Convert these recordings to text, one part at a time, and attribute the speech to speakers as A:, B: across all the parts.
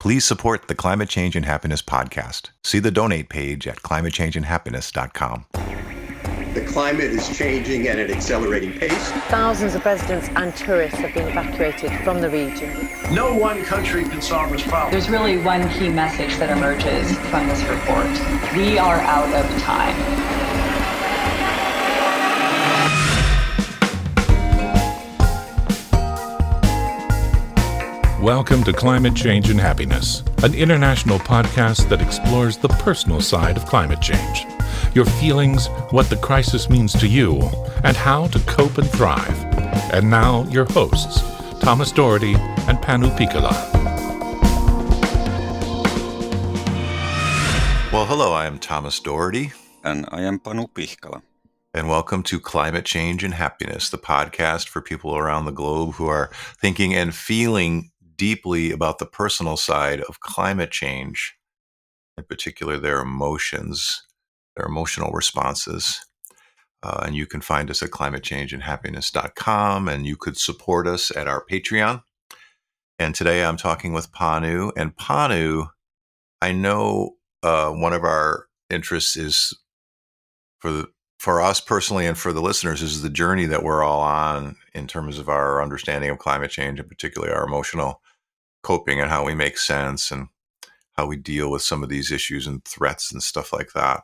A: Please support the Climate Change and Happiness podcast. See the donate page at climatechangeandhappiness.com.
B: The climate is changing at an accelerating pace.
C: Thousands of residents and tourists have been evacuated from the region.
D: No one country can solve this problem.
E: There's really one key message that emerges from this report. We are out of time.
F: Welcome to Climate Change and Happiness, an international podcast that explores the personal side of climate change. Your feelings, what the crisis means to you, and how to cope and thrive. And now, your hosts, Thomas Doherty and Panu Pihkala.
A: Well, hello, I am Thomas Doherty.
G: And I am Panu Pihkala.
A: And welcome to Climate Change and Happiness, the podcast for people around the globe who are thinking and feeling deeply about the personal side of climate change, in particular their emotions, their emotional responses. Uh, and you can find us at climatechangeandhappiness.com and you could support us at our Patreon. And today I'm talking with Panu. And Panu, I know uh, one of our interests is for the, for us personally and for the listeners is the journey that we're all on in terms of our understanding of climate change and particularly our emotional coping and how we make sense and how we deal with some of these issues and threats and stuff like that.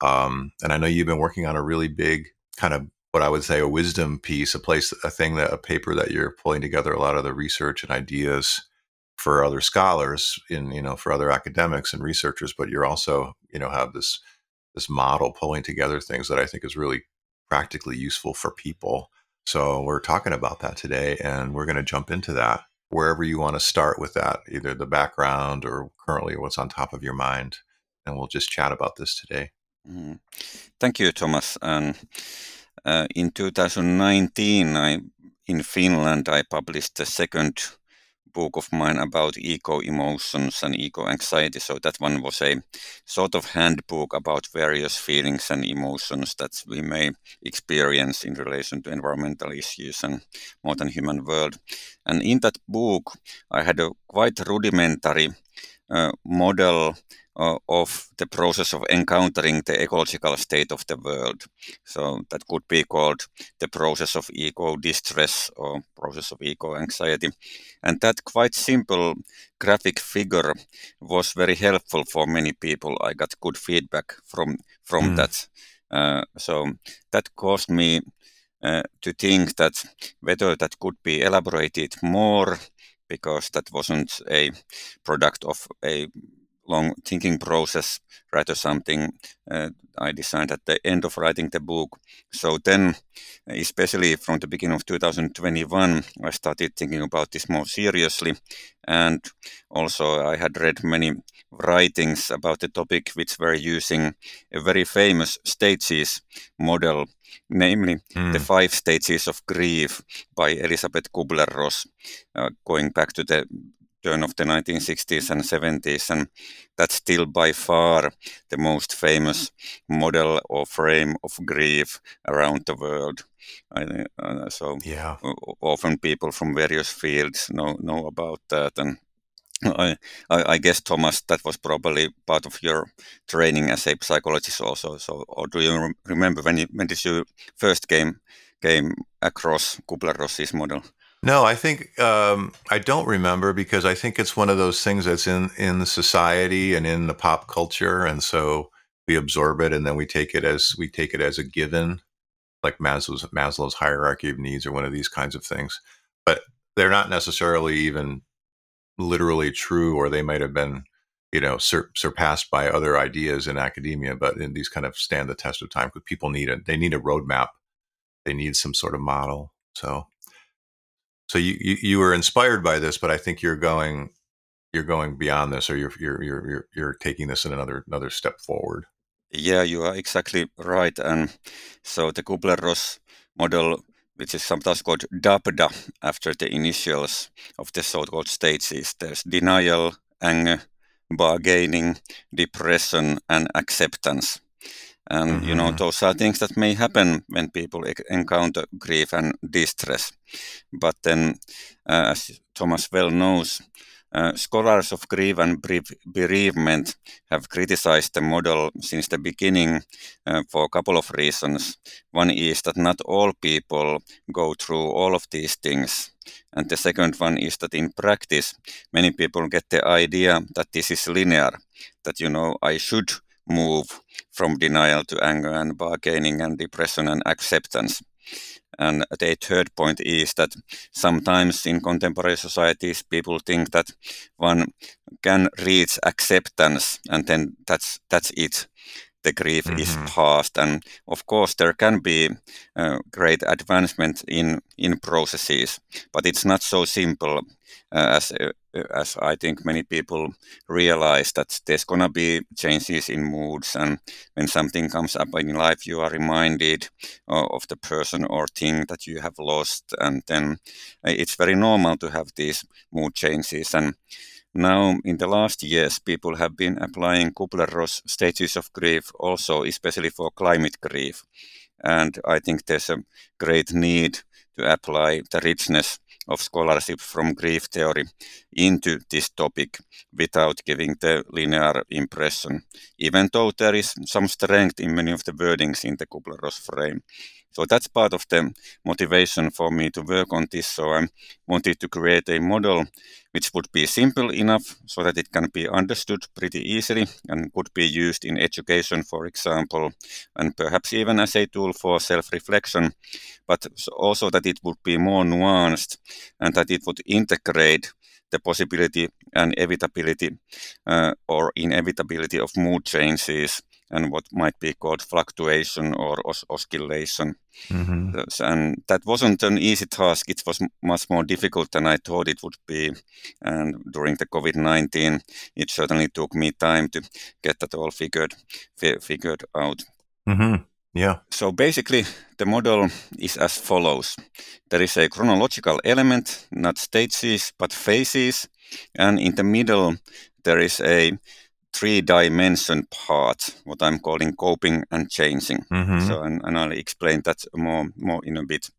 A: Um, and I know you've been working on a really big kind of what I would say a wisdom piece, a place, a thing that a paper that you're pulling together a lot of the research and ideas for other scholars in you know for other academics and researchers. But you're also you know have this this model pulling together things that I think is really practically useful for people. So we're talking about that today, and we're going to jump into that wherever you want to start with that, either the background or currently what's on top of your mind. And we'll just chat about this today.
G: Mm. Thank you, Thomas. And uh, in 2019, I in Finland, I published the second book of mine about eco emotions and eco anxiety. So that one was a sort of handbook about various feelings and emotions that we may experience in relation to environmental issues and modern human world. And in that book, I had a quite rudimentary model uh, of the process of encountering the ecological state of the world. So that could be called the process of eco distress or process of eco anxiety. And that quite simple graphic figure was very helpful for many people. I got good feedback from from mm. that. Uh, so that caused me uh, to think that whether that could be elaborated more because that wasn't a product of a long thinking process, rather something uh, I designed at the end of writing the book. So then, especially from the beginning of 2021, I started thinking about this more seriously. And also, I had read many writings about the topic which were using a very famous stages model, namely mm. the five stages of grief by Elisabeth Kubler-Ross, uh, going back to the turn of the 1960s and 70s, and that's still by far the most famous model or frame of grief around the world. I, uh, so yeah. often people from various fields know know about that, and I, I, guess Thomas, that was probably part of your training as a psychologist also. So, or do you remember when you, when did you first came came across Kubler-Ross's model?
A: No, I think um, I don't remember because I think it's one of those things that's in in society and in the pop culture, and so we absorb it and then we take it as we take it as a given, like Maslow's Maslow's hierarchy of needs or one of these kinds of things. But they're not necessarily even literally true, or they might have been, you know, sur- surpassed by other ideas in academia. But in these kind of stand the test of time because people need it. They need a roadmap. They need some sort of model. So so you, you, you were inspired by this, but I think you're going you're going beyond this, or you're you're you're you're taking this in another another step forward.
G: Yeah, you are exactly right. And so the Kubler-Ross model, which is sometimes called DABDA after the initials of the so-called stages, there's denial, anger, bargaining, depression, and acceptance. And mm-hmm. you know, mm-hmm. those are things that may happen when people encounter grief and distress. But then, uh, as Thomas well knows, Uh, scholars of grief and bereavement have criticized the model since the beginning uh, for a couple of reasons. One is that not all people go through all of these things. And the second one is that in practice, many people get the idea that this is linear, that, you know, I should move from denial to anger and bargaining and depression and acceptance. And the third point is that sometimes in contemporary societies, people think that one can reach acceptance and then that's that's it. The grief mm-hmm. is past, and of course there can be uh, great advancement in in processes, but it's not so simple uh, as uh, as I think many people realize that there's gonna be changes in moods, and when something comes up in life, you are reminded uh, of the person or thing that you have lost, and then it's very normal to have these mood changes. And now, in the last years, people have been applying Kubler-Ross stages of grief, also especially for climate grief, and I think there's a great need to apply the richness of scholarship from grief theory into this topic without giving the linear impression, even though there is some strength in many of the wordings in the Kubler-Ross frame. So that's part of the motivation for me to work on this. So I wanted to create a model which would be simple enough so that it can be understood pretty easily and could be used in education, for example, and perhaps even as a tool for self-reflection, but also that it would be more nuanced and that it would integrate the possibility and inevitability uh, or inevitability of mood changes and what might be called fluctuation or os- oscillation. Mm-hmm. And that wasn't an easy task. It was much more difficult than I thought it would be. And during the COVID 19, it certainly took me time to get that all figured, fi- figured out.
A: Mm-hmm. Yeah.
G: So basically, the model is as follows there is a chronological element, not stages, but phases. And in the middle, there is a three dimension part, what I'm calling coping and changing. Mm-hmm. So, and, and, I'll explain that more, more in a bit.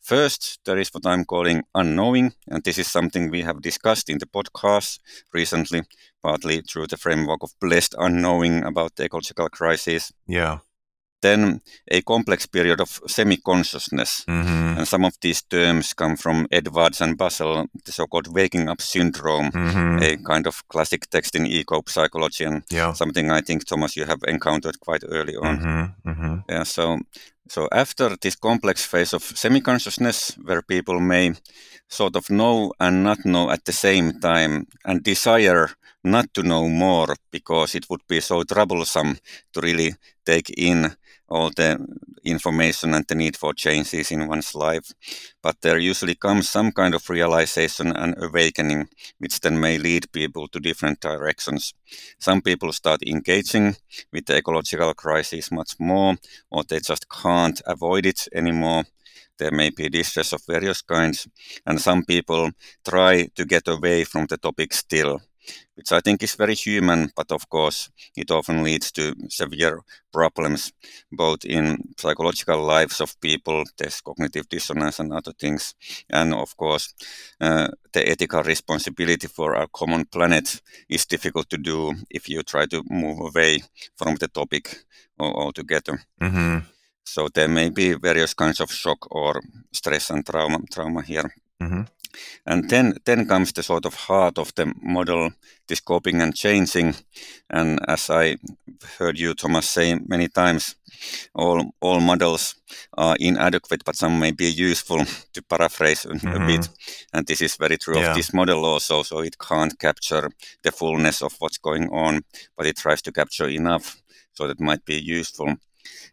G: First, there is what I'm calling unknowing, and this is something we have discussed in the podcast recently, partly through the framework of blessed unknowing about the ecological crisis.
A: Yeah
G: then a complex period of semi-consciousness. Mm-hmm. And some of these terms come from Edwards and Buzzell, the so-called waking up syndrome, mm-hmm. a kind of classic text in eco-psychology and yeah. something I think, Thomas, you have encountered quite early on. Mm-hmm. mm-hmm. Yeah, so so after this complex phase of semi-consciousness, where people may sort of know and not know at the same time and desire not to know more because it would be so troublesome to really take in all the information and the need for changes in one's life. But there usually comes some kind of realization and awakening, which then may lead people to different directions. Some people start engaging with the ecological crisis much more, or they just can't avoid it anymore. There may be distress of various kinds, and some people try to get away from the topic still which I think is very human, but of course it often leads to severe problems, both in psychological lives of people, there's cognitive dissonance and other things, and of course uh, the ethical responsibility for our common planet is difficult to do if you try to move away from the topic altogether. Mm-hmm. So there may be various kinds of shock or stress and trauma, trauma here. Mm-hmm. And then, then comes the sort of heart of the model, this coping and changing. And as I heard you, Thomas, say many times, all, all models are inadequate, but some may be useful to paraphrase mm-hmm. a bit. And this is very true yeah. of this model also. So it can't capture the fullness of what's going on, but it tries to capture enough so that might be useful.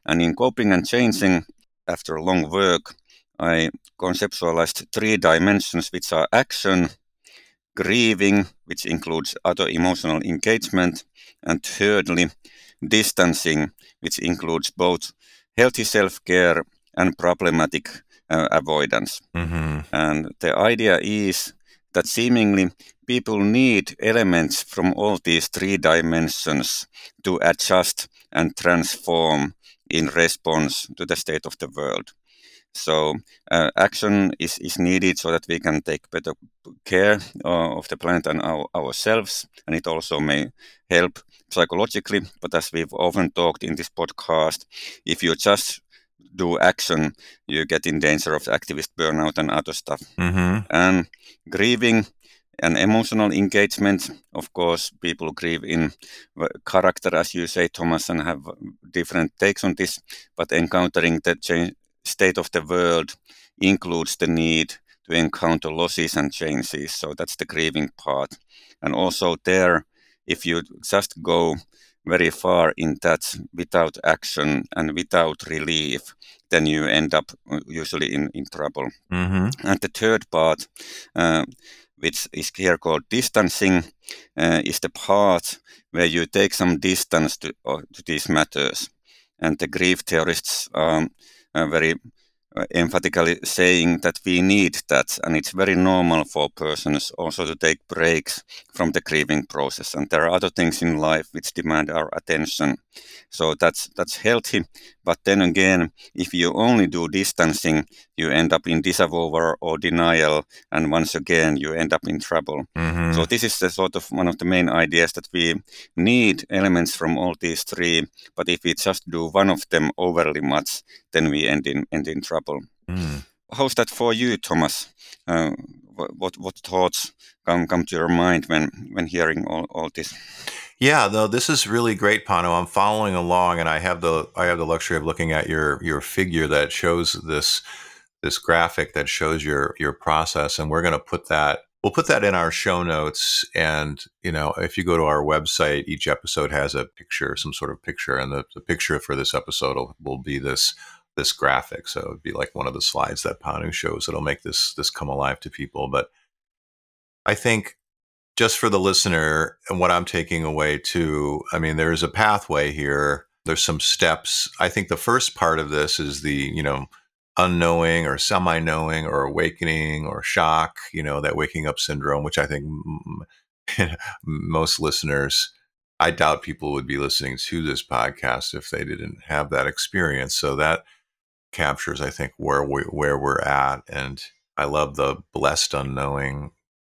G: And in coping and changing, after long work, I conceptualized three dimensions, which are action, grieving, which includes other emotional engagement, and thirdly, distancing, which includes both healthy self care and problematic uh, avoidance. Mm-hmm. And the idea is that seemingly people need elements from all these three dimensions to adjust and transform in response to the state of the world. So uh, action is, is needed so that we can take better care uh, of the planet and our, ourselves, and it also may help psychologically. But as we've often talked in this podcast, if you just do action, you get in danger of activist burnout and other stuff.
A: Mm-hmm.
G: And grieving and emotional engagement. Of course, people grieve in character, as you say, Thomas, and have different takes on this. But encountering the change, state of the world includes the need to encounter losses and changes. So that's the grieving part. And also there, if you just go very far in that without action and without relief, then you end up uh, usually in, in trouble.
A: Mm-hmm.
G: And the third part, uh, which is here called distancing, uh, is the part where you take some distance to, uh, to these matters. And the grief theorists are very uh, emphatically saying that we need that and it's very normal for persons also to take breaks from the grieving process and there are other things in life which demand our attention so that's that's healthy. But then again if you only do distancing you end up in disavowal or denial and once again you end up in trouble.
A: Mm-hmm.
G: so this is the sort of one of the main ideas that we need elements from all these three. But if we just do one of them overly much then we end in end in trouble.
A: Mm.
G: how's that for you thomas? Uh, what what thoughts come come to your mind when when hearing all, all this
A: Yeah, though this is really great, Panu. I'm following along, and I have the I have the luxury of looking at your your figure that shows this this graphic that shows your your process, and we're going to put that we'll put that in our show notes. And you know, if you go to our website, each episode has a picture, some sort of picture, and the, the picture for this episode will, will be this this graphic. So it'd be like one of the slides that Panu shows. It'll make this this come alive to people. But I think just for the listener and what I'm taking away too, I mean, there's a pathway here. There's some steps. I think the first part of this is the, you know, unknowing or semi knowing or awakening or shock, you know, that waking up syndrome, which I think most listeners, I doubt people would be listening to this podcast if they didn't have that experience. So that captures, I think, where we where we're at. And I love the blessed unknowing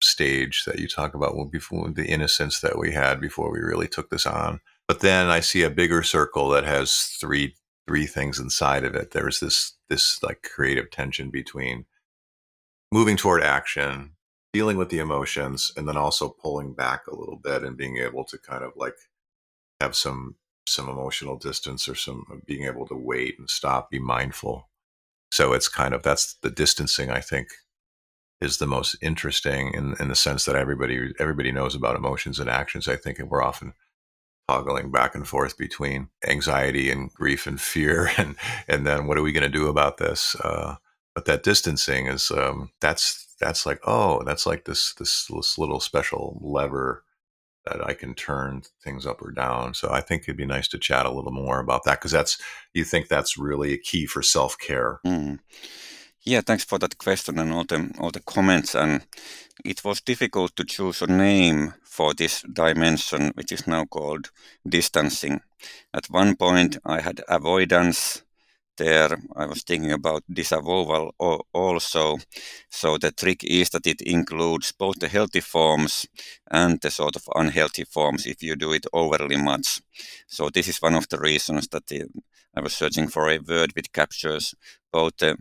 A: stage that you talk about before the innocence that we had before we really took this on. But then I see a bigger circle that has three three things inside of it. There's this this like creative tension between moving toward action, dealing with the emotions, and then also pulling back a little bit and being able to kind of like have some some emotional distance or some being able to wait and stop, be mindful. So it's kind of that's the distancing I think is the most interesting in, in the sense that everybody everybody knows about emotions and actions. I think we're often toggling back and forth between anxiety and grief and fear, and and then what are we going to do about this? Uh, but that distancing is um, that's that's like oh that's like this, this this little special lever that I can turn things up or down. So I think it'd be nice to chat a little more about that because that's you think that's really a key for self care.
G: Mm. Yeah, thanks for that question and all the all the comments. And it was difficult to choose a name for this dimension, which is now called distancing. At one point, I had avoidance. There, I was thinking about disavowal also. So the trick is that it includes both the healthy forms and the sort of unhealthy forms if you do it overly much. So this is one of the reasons that the, I was searching for a word which captures both the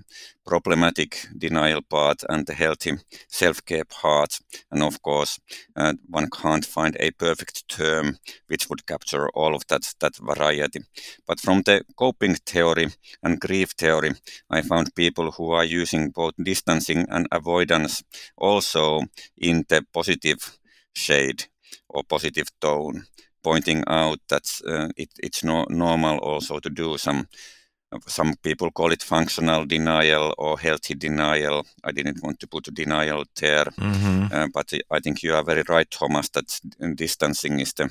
G: problematic denial part and the healthy self-care part. And of course, uh, one can't find a perfect term which would capture all of that, that variety. But from the coping theory and grief theory, I found people who are using both distancing and avoidance also in the positive shade or positive tone, pointing out that uh, it, it's no, normal also to do some some people call it functional denial or healthy denial. I didn't want to put denial there,
A: Mm-hmm.
G: uh, but I think you are very right, Thomas, that distancing is the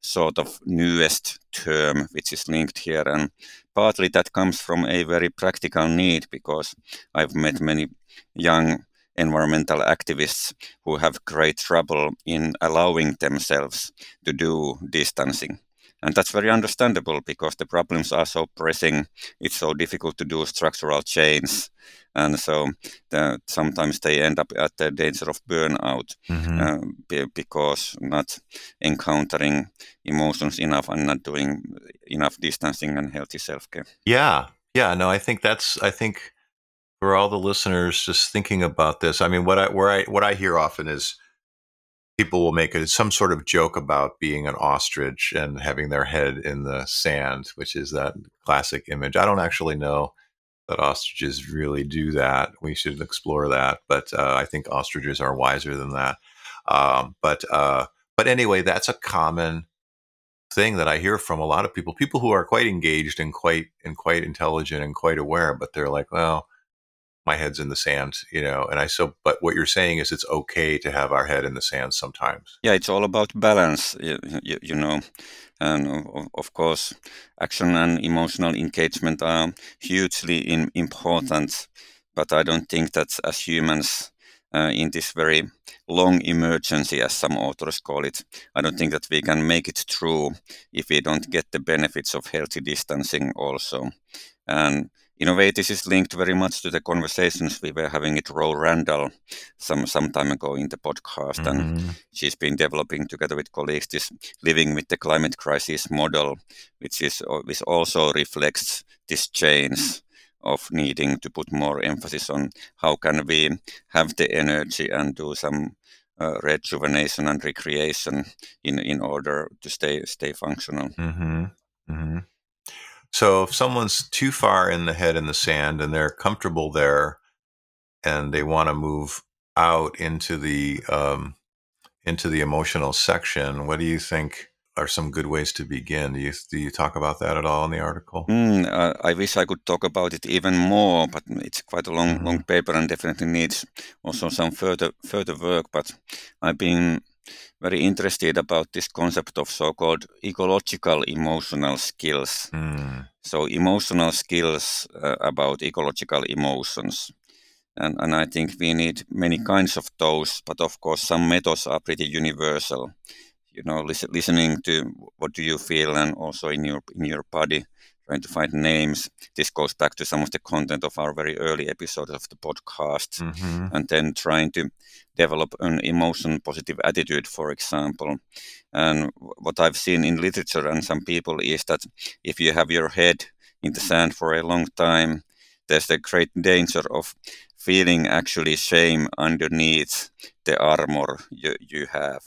G: sort of newest term which is linked here. And partly that comes from a very practical need because I've met many young environmental activists who have great trouble in allowing themselves to do distancing and that's very understandable because the problems are so pressing. It's so difficult to do structural change, and so the, sometimes they end up at the danger of burnout mm-hmm. uh, because not encountering emotions enough and not doing enough distancing and healthy self care.
A: Yeah, yeah. No, I think that's. I think for all the listeners just thinking about this, I mean, what I where I what I hear often is people will make it some sort of joke about being an ostrich and having their head in the sand, which is that classic image. I don't actually know that ostriches really do that. We should explore that, but uh, I think ostriches are wiser than that. Um, but uh, but anyway, that's a common thing that I hear from a lot of people. People who are quite engaged and quite and quite intelligent and quite aware, but they're like, well, my head's in the sand, you know. And I so, but what you're saying is it's okay to have our head in the sand sometimes.
G: Yeah, it's all about balance, you, you, know. And of course, action and emotional engagement are hugely in, important. But I don't think that as humans, uh, in this very long emergency, as some authors call it, I don't think that we can make it through if we don't get the benefits of healthy distancing also. And in a way, this is linked very much to the conversations we were having with Ro Randall some some time ago in the podcast, mm-hmm. and she's been developing together with colleagues this living with the climate crisis model, which is which also reflects this change of needing to put more emphasis on how can we have the energy and do some uh, rejuvenation and recreation in in order to stay stay functional.
A: Mm-hmm. Mm-hmm. So if someone's too far in the head in the sand and they're comfortable there, and they want to move out into the um, into the emotional section, what do you think are some good ways to begin? Do you do you talk about that at all in the article?
G: Mm, uh, I wish I could talk about it even more, but it's quite a long mm-hmm. long paper and definitely needs also some further further work. But I've been very interested about this concept of so-called ecological emotional skills. Mm. So emotional skills uh, about ecological emotions. And, and I think we need many kinds of those, but of course some methods are pretty universal. You know, listen, listening to what do you feel and also in your in your body trying to find names. This goes back to some of the content of our very early episodes of the podcast, mm-hmm. and then trying to develop an emotion positive attitude, for example. And what I've seen in literature and some people is that if you have your head in the sand for a long time, there's a great danger of feeling actually shame underneath the armor you, you have.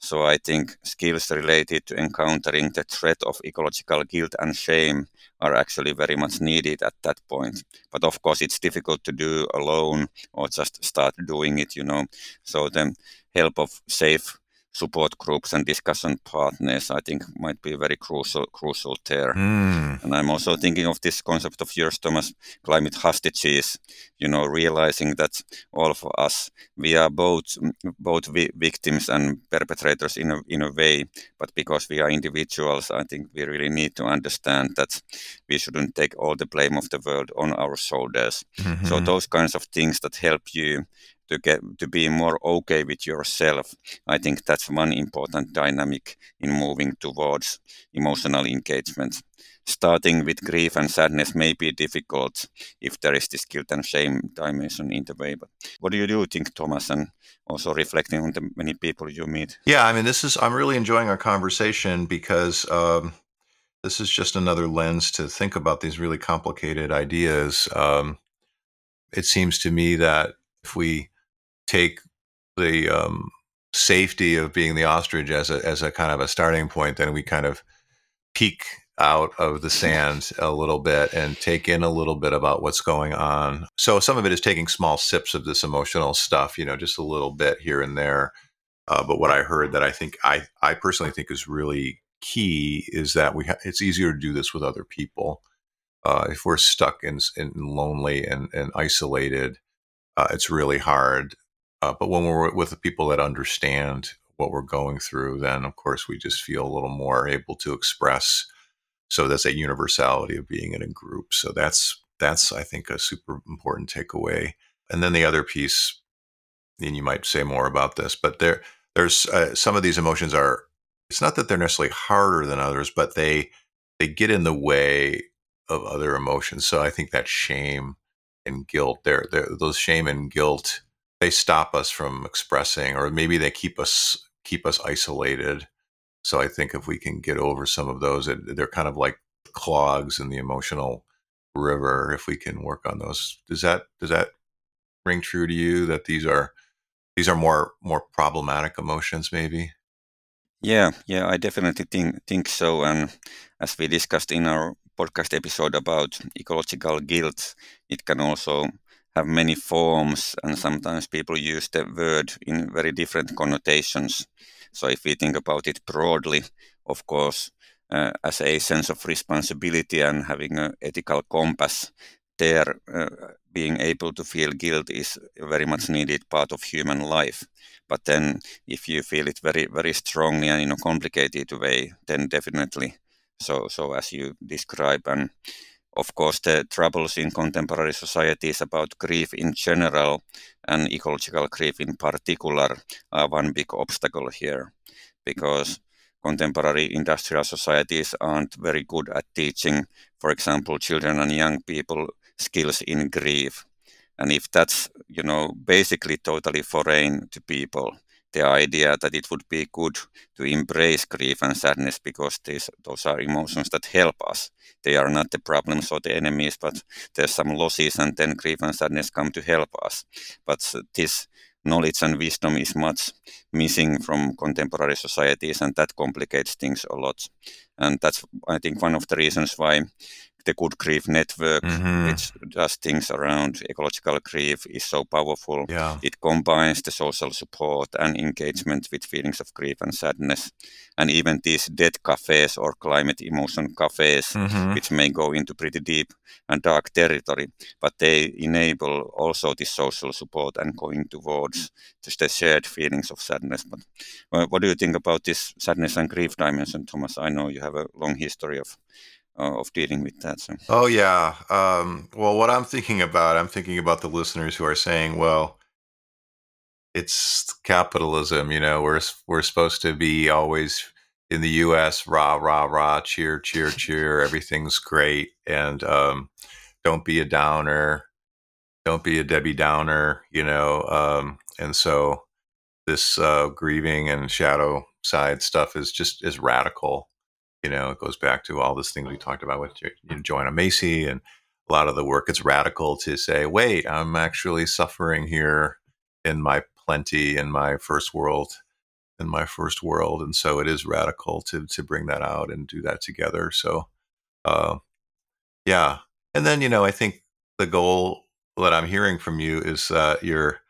G: So I think skills related to encountering the threat of ecological guilt and shame are actually very much needed at that point. But of course, it's difficult to do alone or just start doing it, you know. So the help of safe support groups and discussion partners, I think might be very crucial crucial there. Mm. And I'm also thinking of this concept of yours, Thomas, climate hostages. You know, realizing that all of us we are both both vi- victims and perpetrators in a in a way, but because we are individuals, I think we really need to understand that we shouldn't take all the blame of the world on our shoulders. Mm-hmm. So those kinds of things that help you to get to be more okay with yourself. I think that's one important dynamic in moving towards emotional engagement. Starting with grief and sadness may be difficult if there is this guilt and shame dimension in the way. But what do you do think, Thomas, and also reflecting on the many people you meet?
A: Yeah, I mean, this is I'm really enjoying our conversation because um, this is just another lens to think about these really complicated ideas. Um, it seems to me that if we take the um, safety of being the ostrich as a as a kind of a starting point, then we kind of peek out of the sand a little bit and take in a little bit about what's going on. So some of it is taking small sips of this emotional stuff, you know, just a little bit here and there. Uh, but what I heard that I think I I personally think is really key is that we ha- it's easier to do this with other people. Uh, if we're stuck and, and lonely and, and isolated, uh, it's really hard uh, but when we're with the people that understand what we're going through, then of course we just feel a little more able to express. So that's a universality of being in a group. So that's that's I think a super important takeaway. And then the other piece, and you might say more about this, but there there's uh, some of these emotions are it's not that they're necessarily harder than others, but they they get in the way of other emotions. So I think that shame and guilt, they're, those shame and guilt, they stop us from expressing, or maybe they keep us keep us isolated. So I think if we can get over some of those, they're kind of like clogs in the emotional river. If we can work on those, does that does that ring true to you? That these are these are more more problematic emotions, maybe.
G: Yeah, yeah, I definitely think think so. And as we discussed in our podcast episode about ecological guilt, it can also have many forms, and sometimes people use the word in very different connotations. So if we think about it broadly, of course, uh, as a sense of responsibility and having an ethical compass, there uh, being able to feel guilt is a very much needed part of human life. But then, if you feel it very, very strongly and in a complicated way, then definitely. So, so as you describe, and of course, the troubles in contemporary societies about grief in general and ecological grief in particular are one big obstacle here, because contemporary industrial societies aren't very good at teaching, for example, children and young people skills in grief. And if that's you know basically totally foreign to people the idea that it would be good to embrace grief and sadness because these those are emotions that help us. They are not the problems or the enemies but there's some losses and then grief and sadness come to help us. But this knowledge and wisdom is much missing from contemporary societies and that complicates things a lot. And that's i think one of the reasons why the Good Grief Network, mm-hmm. which does things around ecological grief, is so powerful.
A: Yeah.
G: It combines the social support and engagement with feelings of grief and sadness. And even these death cafes or climate emotion cafes, mm-hmm. which may go into pretty deep and dark territory, but they enable also this social support and going towards just the shared feelings of sadness. But uh, what do you think about this sadness and grief dimension, Thomas? I know you have a long history of of dealing with that. So.
A: Oh yeah. Um, well, what I'm thinking about, I'm thinking about the listeners who are saying, "Well, it's capitalism. You know, we're we're supposed to be always in the U.S. rah rah rah, cheer cheer cheer. Everything's great, and um, don't be a downer. Don't be a Debbie Downer. You know, um, and so." This uh, grieving and shadow side stuff is just is radical you know, it goes back to all these things we talked about with Joanna Macy and a lot of the work. It's radical to say, wait, I'm actually suffering here in my plenty in my first world in my first world. And so it is radical to to bring that out and do that together. So uh, yeah. And then you know i think the goal that i'm hearing from you is that your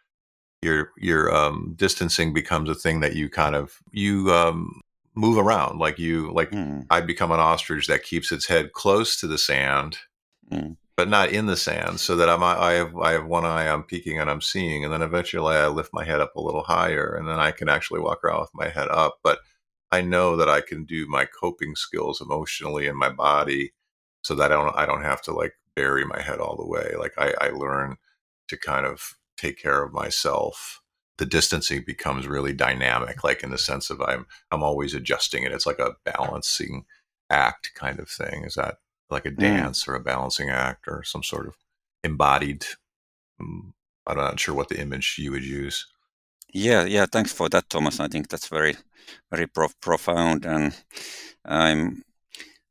A: your your um, distancing becomes a thing that you kind of you um, move around like you like mm. i become an ostrich that keeps its head close to the sand mm. but not in the sand so that i'm i have i have one eye i'm peeking and i'm seeing and then eventually i lift my head up a little higher and then i can actually walk around with my head up but i know that i can do my coping skills emotionally in my body so that i don't i don't have to like bury my head all the way like i i learn to kind of take care of myself the distancing becomes really dynamic like in the sense of i'm i'm always adjusting it it's like a balancing act kind of thing is that like a mm. dance mm. or a balancing act or some sort of embodied um, i'm not sure what the image you would use
G: yeah yeah thanks for that thomas i think that's very very prof- profound and i'm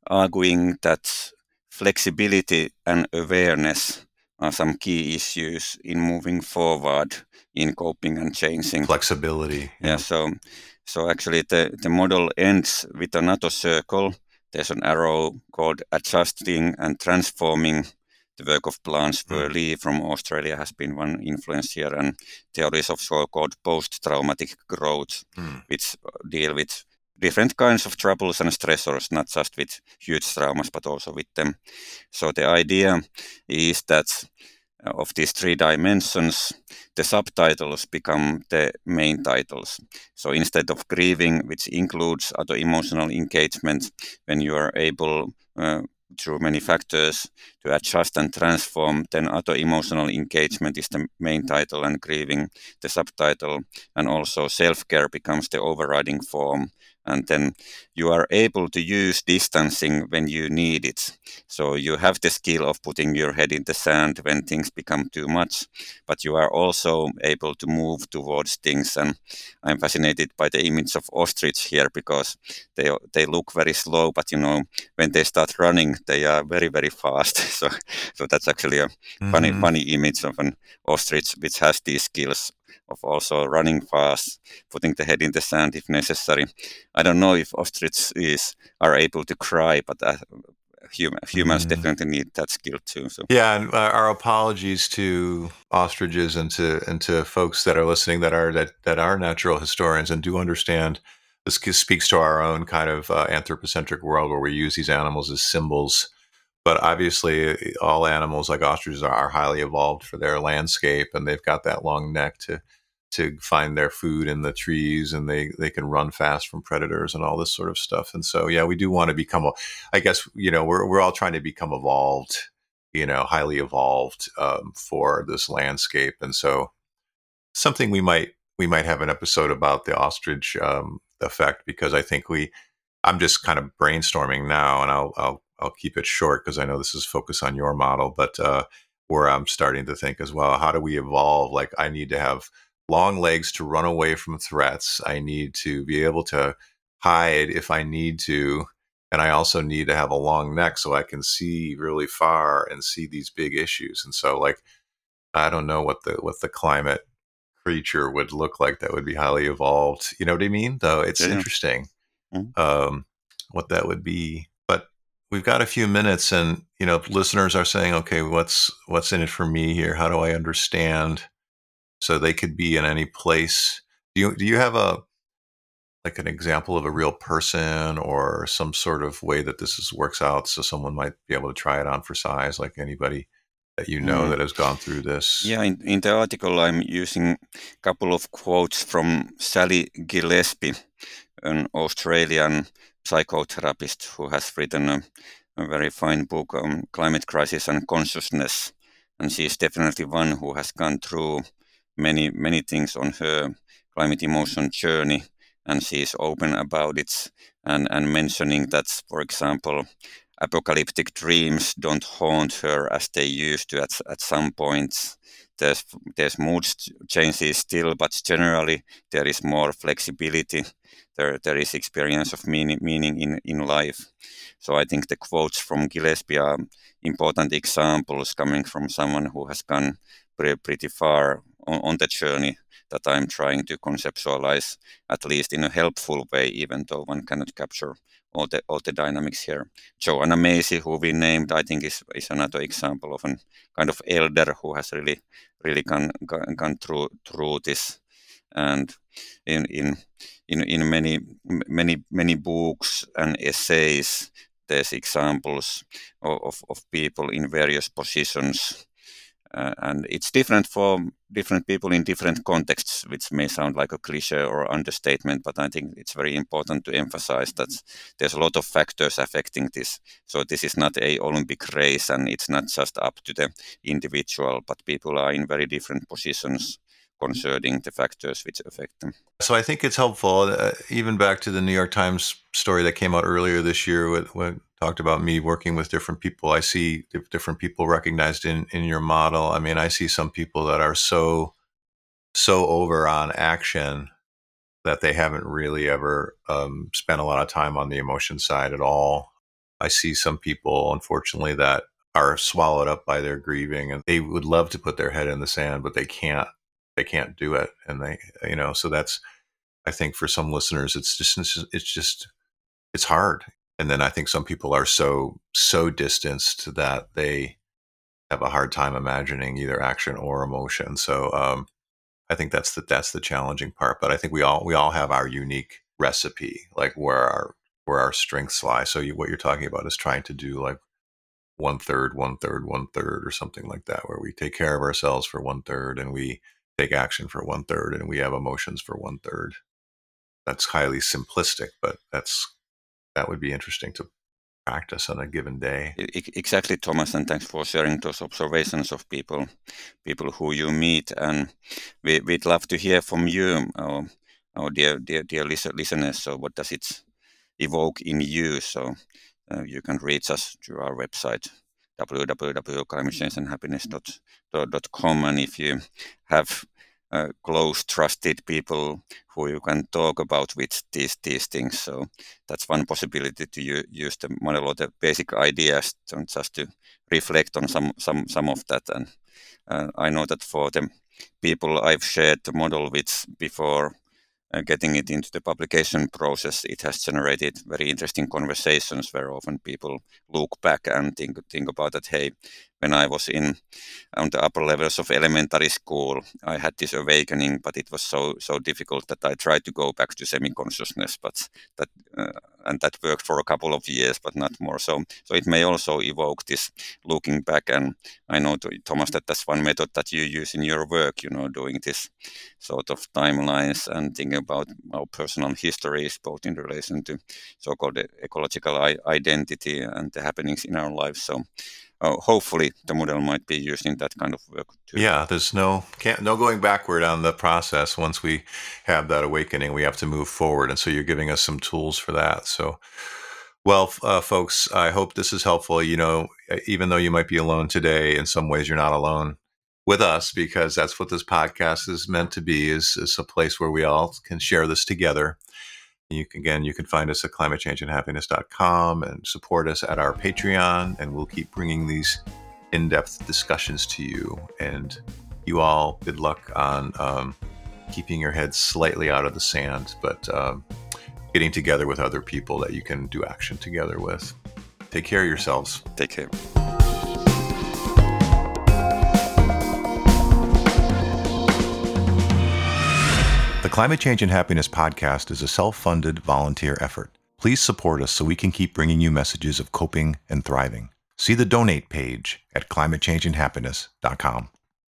G: arguing that flexibility and awareness are some key issues in moving forward in coping and changing.
A: Flexibility.
G: Yeah. yeah so, so actually, the the model ends with another circle. There's an arrow called adjusting and transforming. The work of Burleigh mm. from Australia has been one influence here, and theories of so-called post-traumatic growth, mm. which deal with different kinds of troubles and stressors, not just with huge traumas, but also with them. So the idea is that uh, of these three dimensions, the subtitles become the main titles. So instead of grieving, which includes other emotional engagement, when you are able uh, through many factors to adjust and transform, then other emotional engagement is the main title and grieving the subtitle, and also self care becomes the overriding form and then you are able to use distancing when you need it. So you have the skill of putting your head in the sand when things become too much, but you are also able to move towards things. And I'm fascinated by the image of ostrich here because they they look very slow, but you know when they start running, they are very very fast. so so that's actually a mm-hmm. funny funny image of an ostrich which has these skills of also running fast, putting the head in the sand if necessary. I don't know if ostriches is are able to cry, but uh, human, humans mm. definitely need that skill too. So
A: yeah, and uh, our apologies to ostriches and to and to folks that are listening that are that that are natural historians and do understand. This speaks to our own kind of uh, anthropocentric world where we use these animals as symbols but obviously all animals like ostriches are, highly evolved for their landscape and they've got that long neck to to find their food in the trees and they they can run fast from predators and all this sort of stuff. And so yeah we do want to become i guess you know we're, we're all trying to become evolved you know highly evolved um, for this landscape. And so something we might we might have an episode about the ostrich um, effect because i think we i'm just kind of brainstorming now and i'll i'll I'll keep it short because I know this is focus on your model, but uh, where I'm starting to think as well, how do we evolve? Like I need to have long legs to run away from threats. I need to be able to hide if I need to. And I also need to have a long neck so I can see really far and see these big issues. And so like I don't know what the what the climate creature would look like that would be highly evolved. You know what I mean? Though it's yeah. interesting mm-hmm. um, what that would be we've got a few minutes and you know listeners are saying okay what's what's in it for me here? How do i understand so they could be in any place? Do you do you have a like an example of a real person or some sort of way that this is, works out so someone might be able to try it on for size like anybody that you know mm. that has gone through this?
G: Yeah in, in the article i'm using a couple of quotes from sally gillespie an australian psychotherapist who has written a, a very fine book on climate crisis and consciousness. And she is definitely one who has gone through many, many things on her climate emotion journey. And she is open about it and, and mentioning that, for example, apocalyptic dreams don't haunt her as they used to at, at some points. There's, there's mood changes still, but generally there is more flexibility there there is experience of meaning meaning in in life. So I think the quotes from Gillespie are important examples coming from someone who has gone pretty, pretty far on, on the journey that I'm trying to conceptualize, at least in a helpful way, even though one cannot capture all the all the dynamics here. Joanna Macy, who we named, I think is is another example of a kind of elder who has really really gone gone, gone through through this and in in in, in many many many books and essays there's examples of, of people in various positions uh, and it's different for different people in different contexts which may sound like a cliche or understatement but i think it's very important to emphasize that there's a lot of factors affecting this so this is not a olympic race and it's not just up to the individual but people are in very different positions concerning the factors which affect them.
A: So I think it's helpful, uh, even back to the New York Times story that came out earlier this year, when talked about me working with different people. I see different people recognized in in your model. I mean, I see some people that are so so over on action that they haven't really ever um, spent a lot of time on the emotion side at all. I see some people, unfortunately, that are swallowed up by their grieving and they would love to put their head in the sand, but they can't they can't do it and they you know so that's i think for some listeners it's just it's just it's hard and then i think some people are so so distanced that they have a hard time imagining either action or emotion so um i think that's the that's the challenging part but i think we all we all have our unique recipe like where our where our strengths lie so you, what you're talking about is trying to do like one third one third one third or something like that where we take care of ourselves for one third and we take action for one third and we have emotions for one third. That's highly simplistic, but that's that would be interesting to practice on a given day.
G: Exactly, Thomas, and thanks for sharing those observations of people, people who you meet, and we, would love to hear from you. Uh, our dear dear dear listeners. So what does it evoke in you? So uh, you can reach us through our website www.climatechangeandhappiness.com and if you have close trusted people who you can talk about with these these things so that's one possibility to u- use the model or the basic ideas just to reflect on some some some of that and uh, i know that for the people i've shared the model with before uh, getting it into the publication process, it has generated very interesting conversations where often people look back and think think about that. Hey, when I was in on the upper levels of elementary school, I had this awakening, but it was so so difficult that I tried to go back to semi-consciousness, but that uh, and that worked for a couple of years, but not more. So so it may also evoke this looking back. And I know Thomas that that's one method that you use in your work. You know, doing this sort of timelines and thinking about our personal histories, both in relation to so-called ecological identity and the happenings in our lives. So uh, hopefully the model might be used in that kind of work too.
A: Yeah, there's no can't no going backward on the process. Once we have that awakening, we have to move forward, and so you're giving us some tools for that. So, well, uh, folks, I hope this is helpful. You know, even though you might be alone today, in some ways you're not alone with us because that's what this podcast is meant to be is, is a place where we all can share this together you can, again, you can find us at climatechangeandhappiness.com and support us at our Patreon, and we'll keep bringing these in-depth discussions to you. And you all, good luck on um, keeping your head slightly out of the sand, but um, getting together with other people that you can do action together with. Take care of yourselves.
G: Take care.
A: The Climate Change and Happiness podcast is a self funded volunteer effort. Please support us so we can keep bringing you messages of coping and thriving. See the donate page at climatechangeandhappiness.com.